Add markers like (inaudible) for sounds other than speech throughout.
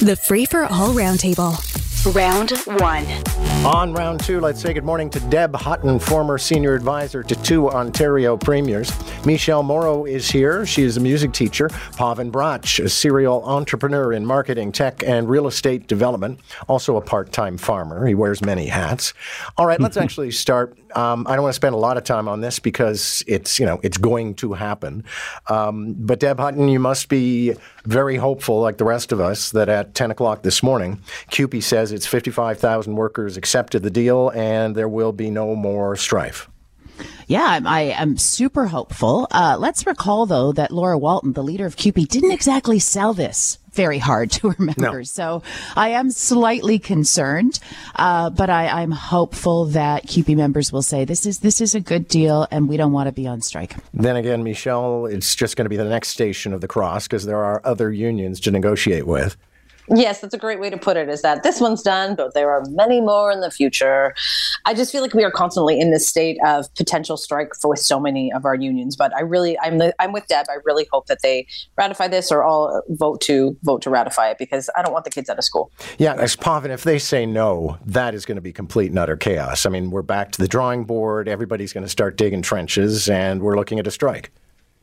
The Free for All Roundtable. Round one. On round two, let's say good morning to Deb Hutton, former senior advisor to two Ontario premiers. Michelle Morrow is here. She is a music teacher. Pavan Brach, a serial entrepreneur in marketing, tech, and real estate development, also a part time farmer. He wears many hats. All right, let's (laughs) actually start. Um, I don't want to spend a lot of time on this because it's, you know, it's going to happen. Um, but Deb Hutton, you must be very hopeful, like the rest of us, that at 10 o'clock this morning, CUPE says it's 55,000 workers accepted the deal and there will be no more strife. Yeah, I'm, I am super hopeful. Uh, let's recall, though, that Laura Walton, the leader of CUPE, didn't exactly sell this very hard to (laughs) remember. No. So I am slightly concerned, uh, but I, am hopeful that CUPE members will say this is this is a good deal, and we don't want to be on strike. Then again, Michelle, it's just going to be the next station of the cross because there are other unions to negotiate with. Yes, that's a great way to put it. Is that this one's done, but there are many more in the future. I just feel like we are constantly in this state of potential strike for so many of our unions. But I really, I'm the, I'm with Deb. I really hope that they ratify this or all vote to vote to ratify it because I don't want the kids out of school. Yeah, as Pavan, if they say no, that is going to be complete and utter chaos. I mean, we're back to the drawing board. Everybody's going to start digging trenches, and we're looking at a strike.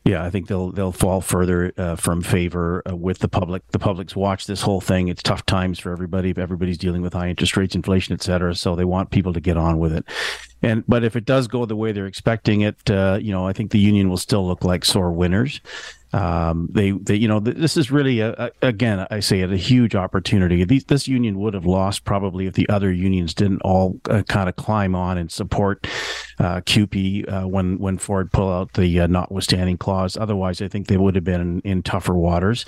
Yeah, I think they'll they'll fall further uh, from favor uh, with the public. The public's watched this whole thing. It's tough times for everybody. If Everybody's dealing with high interest rates, inflation, et cetera. So they want people to get on with it. And but if it does go the way they're expecting it, uh, you know, I think the union will still look like sore winners. Um, they, they, you know, this is really a, a, again, I say it, a huge opportunity. These, this union would have lost probably if the other unions didn't all uh, kind of climb on and support uh, CUPE uh, when when Ford pulled out the uh, notwithstanding clause. Otherwise, I think they would have been in, in, tougher waters.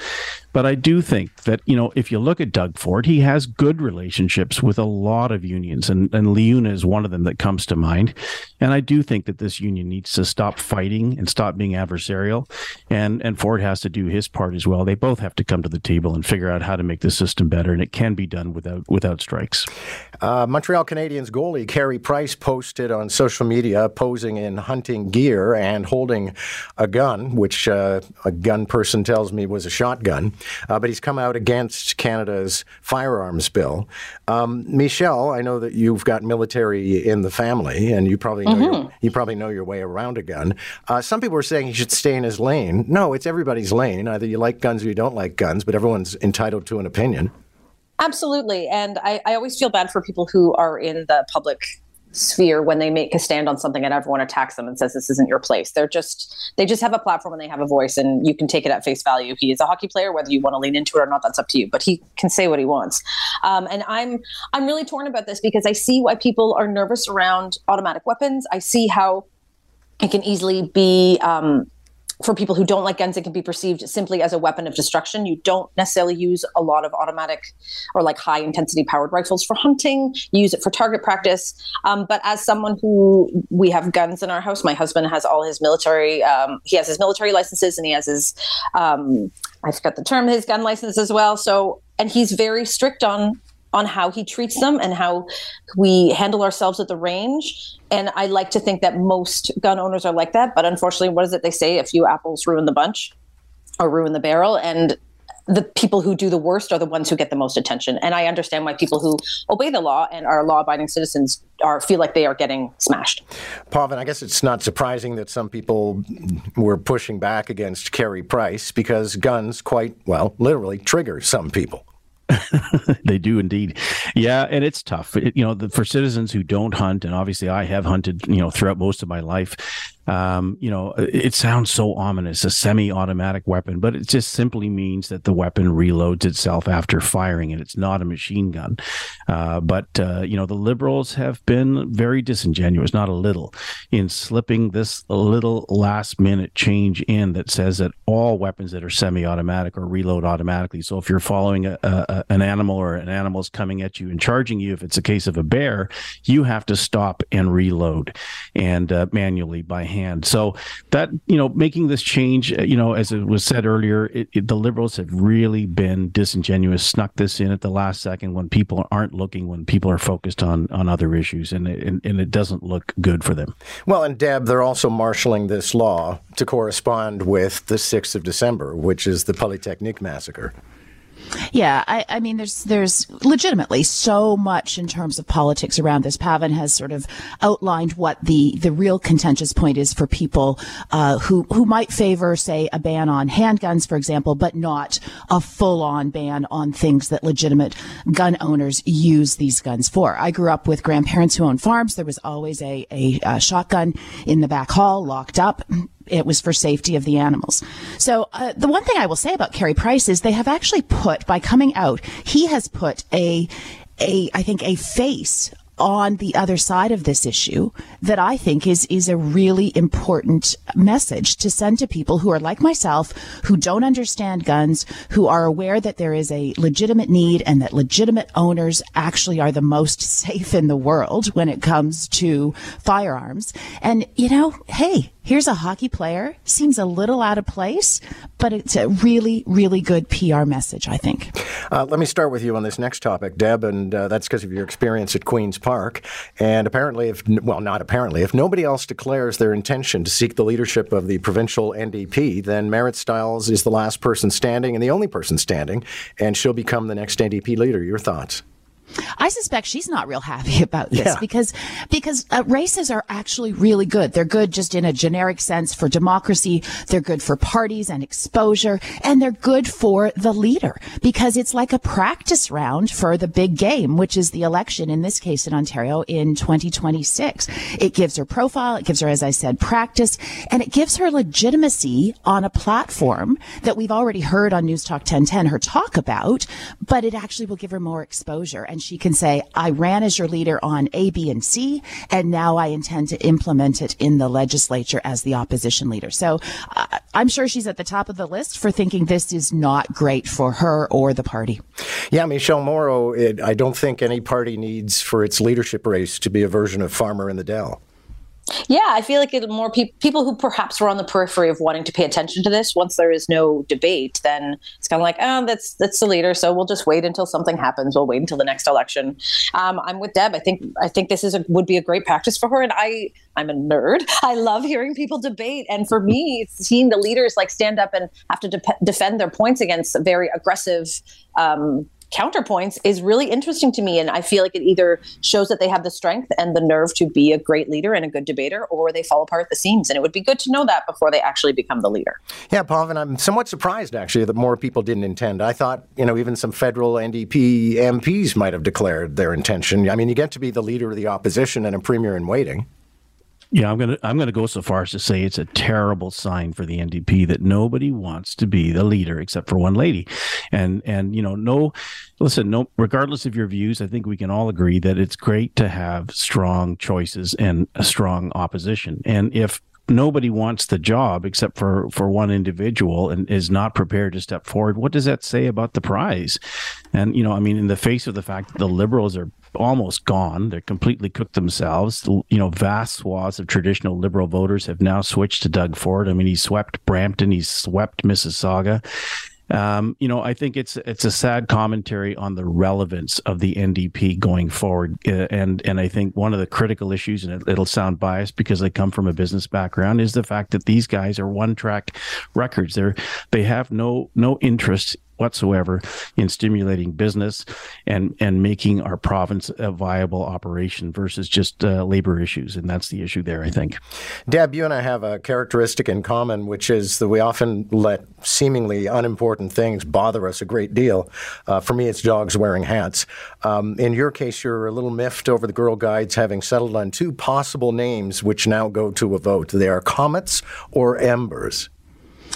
But I do think that you know, if you look at Doug Ford, he has good relationships with a lot of unions, and and LiUNA is one of them that comes to mind. And I do think that this union needs to stop fighting and stop being adversarial, and and Ford has to do his part as well. They both have to come to the table and figure out how to make the system better, and it can be done without without strikes. Uh, Montreal Canadiens goalie Carey Price posted on social media posing in hunting gear and holding a gun, which uh, a gun person tells me was a shotgun. Uh, but he's come out against Canada's firearms bill. Um, Michelle, I know that you've got military in the family, and you probably know mm-hmm. your, you probably know your way around a gun. Uh, some people are saying he should stay in his lane. No, it's everybody's lane. Either you like guns or you don't like guns, but everyone's entitled to an opinion. Absolutely. And I, I always feel bad for people who are in the public sphere when they make a stand on something and everyone attacks them and says this isn't your place. They're just they just have a platform and they have a voice and you can take it at face value. He is a hockey player, whether you want to lean into it or not, that's up to you. But he can say what he wants. Um, and I'm I'm really torn about this because I see why people are nervous around automatic weapons. I see how it can easily be um, for people who don't like guns, it can be perceived simply as a weapon of destruction. You don't necessarily use a lot of automatic or like high intensity powered rifles for hunting. You use it for target practice. Um, but as someone who we have guns in our house, my husband has all his military. Um, he has his military licenses and he has his. Um, I forgot the term. His gun license as well. So and he's very strict on on how he treats them and how we handle ourselves at the range. And I like to think that most gun owners are like that. But unfortunately, what is it they say? A few apples ruin the bunch or ruin the barrel. And the people who do the worst are the ones who get the most attention. And I understand why people who obey the law and are law abiding citizens are feel like they are getting smashed. Pavan, I guess it's not surprising that some people were pushing back against Carey Price because guns quite well literally trigger some people. (laughs) they do indeed. Yeah, and it's tough. It, you know, the, for citizens who don't hunt, and obviously I have hunted, you know, throughout most of my life. Um, you know, it sounds so ominous, a semi-automatic weapon, but it just simply means that the weapon reloads itself after firing, and it's not a machine gun. Uh, but uh, you know, the liberals have been very disingenuous, not a little, in slipping this little last-minute change in that says that all weapons that are semi-automatic or reload automatically. So if you're following a, a, an animal or an animal is coming at you and charging you, if it's a case of a bear, you have to stop and reload, and uh, manually by hand hand. So that you know, making this change, uh, you know, as it was said earlier, it, it, the liberals have really been disingenuous, snuck this in at the last second when people aren't looking, when people are focused on on other issues, and it, and, and it doesn't look good for them. Well, and Deb, they're also marshaling this law to correspond with the sixth of December, which is the Polytechnique massacre. Yeah, I, I, mean, there's there's legitimately so much in terms of politics around this. Pavan has sort of outlined what the the real contentious point is for people uh, who who might favor, say, a ban on handguns, for example, but not a full on ban on things that legitimate gun owners use these guns for. I grew up with grandparents who owned farms. There was always a, a, a shotgun in the back hall, locked up it was for safety of the animals. So uh, the one thing I will say about Carey Price is they have actually put by coming out, he has put a a I think a face on the other side of this issue that I think is is a really important message to send to people who are like myself who don't understand guns who are aware that there is a legitimate need and that legitimate owners actually are the most (laughs) safe in the world when it comes to firearms and you know hey here's a hockey player. Seems a little out of place, but it's a really, really good PR message, I think. Uh, let me start with you on this next topic, Deb, and uh, that's because of your experience at Queen's Park. And apparently, if well, not apparently, if nobody else declares their intention to seek the leadership of the provincial NDP, then Marit Stiles is the last person standing and the only person standing, and she'll become the next NDP leader. Your thoughts? I suspect she's not real happy (laughs) about this yeah. because because uh, races are actually really good. They're good just in a generic sense for democracy. They're good for parties and exposure, and they're good for the leader because it's like a practice round for the big game, which is the election in this case in Ontario in 2026. It gives her profile, it gives her, as I said, practice, and it gives her legitimacy on a platform that we've already heard on News Talk 1010 her talk about, but it actually will give her more exposure and she can say, I ran as your leader on A, B, and C, and now I intend to implement it in the legislature as the opposition leader. So uh, I'm sure she's at the top of the list for thinking this is not great for her or the party. Yeah, Michelle Morrow, it, I don't think any party needs for its leadership race to be a version of Farmer in the Dell. Yeah, I feel like it, more pe- people who perhaps were on the periphery of wanting to pay attention to this. Once there is no debate, then it's kind of like, oh, that's that's the leader. So we'll just wait until something happens. We'll wait until the next election. Um, I'm with Deb. I think I think this is a, would be a great practice for her. And I I'm a nerd. I love hearing people debate. And for me, seeing the leaders like stand up and have to de- defend their points against very aggressive. Um, counterpoints is really interesting to me. And I feel like it either shows that they have the strength and the nerve to be a great leader and a good debater, or they fall apart at the seams. And it would be good to know that before they actually become the leader. Yeah, Pavan, I'm somewhat surprised actually that more people didn't intend. I thought, you know, even some federal NDP MPs might have declared their intention. I mean, you get to be the leader of the opposition and a premier in waiting. Yeah, I'm gonna I'm gonna go so far as to say it's a terrible sign for the NDP that nobody wants to be the leader except for one lady, and and you know no, listen no regardless of your views, I think we can all agree that it's great to have strong choices and a strong opposition, and if nobody wants the job except for for one individual and is not prepared to step forward what does that say about the prize and you know i mean in the face of the fact that the liberals are almost gone. They're completely cooked themselves. You know, vast swaths of traditional liberal voters have now switched to Doug Ford. I mean, he swept Brampton, he swept Mississauga. Um, you know, I think it's it's a sad commentary on the relevance of the NDP going forward, uh, and and I think one of the critical issues, and it, it'll sound biased because I come from a business background, is the fact that these guys are one track records. They're they have no no interest whatsoever in stimulating business and and making our province a viable operation versus just uh, labor issues. And that's the issue there i think. Deb you and i have a characteristic in common which is that we often let seemingly unimportant things bother us a great deal. Uh, for me it's dogs wearing hats. Um, in your case you're a little miffed over the girl guides having settled on two possible names which now go to a vote. They are comets or embers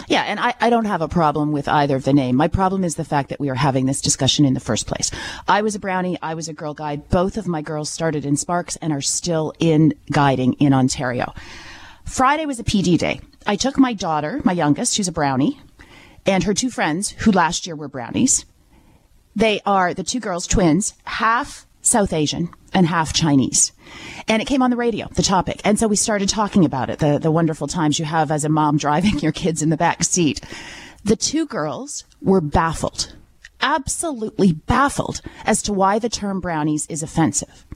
yeah, and I, I don't have a problem with either of the name. My problem is the fact that we are having this discussion in the first place. I was a brownie, I was a girl guide. Both of my girls started in Sparks and are still in guiding in Ontario. Friday was a PD day. I took my daughter, my youngest, who's a brownie, and her two friends, who last year were brownies. They are the two girls, twins, half South Asian and half Chinese. And it came on the radio, the topic. And so we started talking about it, the, the wonderful times you have as a mom (laughs) driving your kids in the back seat. The two girls were baffled, absolutely baffled as to why the term brownies is offensive.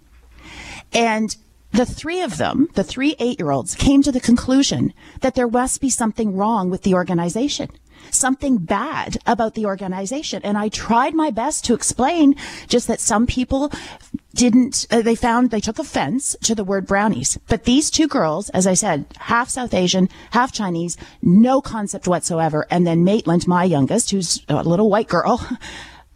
And the three of them, the three eight year olds, came to the conclusion that there must be something wrong with the organization something bad about the organization. And I tried my best to explain just that some people didn't, uh, they found, they took offense to the word brownies. But these two girls, as I said, half South Asian, half Chinese, no concept whatsoever. And then Maitland, my youngest, who's a little white girl, (laughs)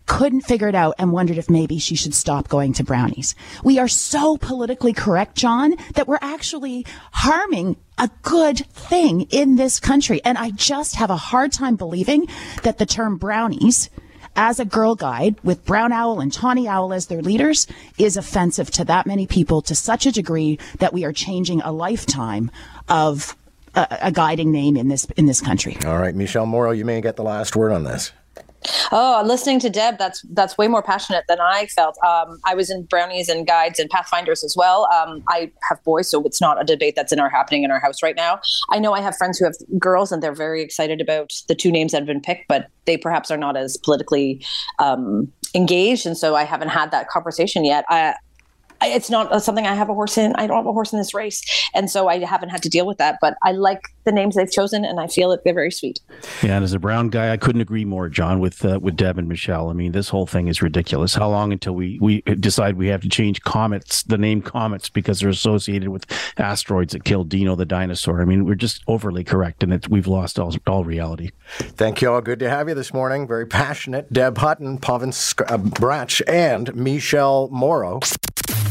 couldn't figure it out and wondered if maybe she should stop going to brownies. We are so politically correct, John, that we're actually harming a good thing in this country. And I just have a hard time believing that the term brownies as a girl guide with Brown Owl and Tawny Owl as their leaders is offensive to that many people to such a degree that we are changing a lifetime of a, a guiding name in this in this country. All right, Michelle Morrow, you may get the last word on this. Oh, listening to Deb, that's that's way more passionate than I felt. Um, I was in brownies and guides and pathfinders as well. Um, I have boys, so it's not a debate that's in our happening in our house right now. I know I have friends who have girls, and they're very excited about the two names that have been picked, but they perhaps are not as politically um, engaged, and so I haven't had that conversation yet. I, it's not something I have a horse in. I don't have a horse in this race, and so I haven't had to deal with that. But I like the names they've chosen, and I feel that they're very sweet. Yeah, and as a brown guy, I couldn't agree more, John, with uh, with Deb and Michelle. I mean, this whole thing is ridiculous. How long until we we decide we have to change comets, the name comets, because they're associated with asteroids that killed Dino the dinosaur? I mean, we're just overly correct, and it, we've lost all all reality. Thank you all. Good to have you this morning. Very passionate, Deb Hutton, Pavan uh, Brach, and Michelle Morrow.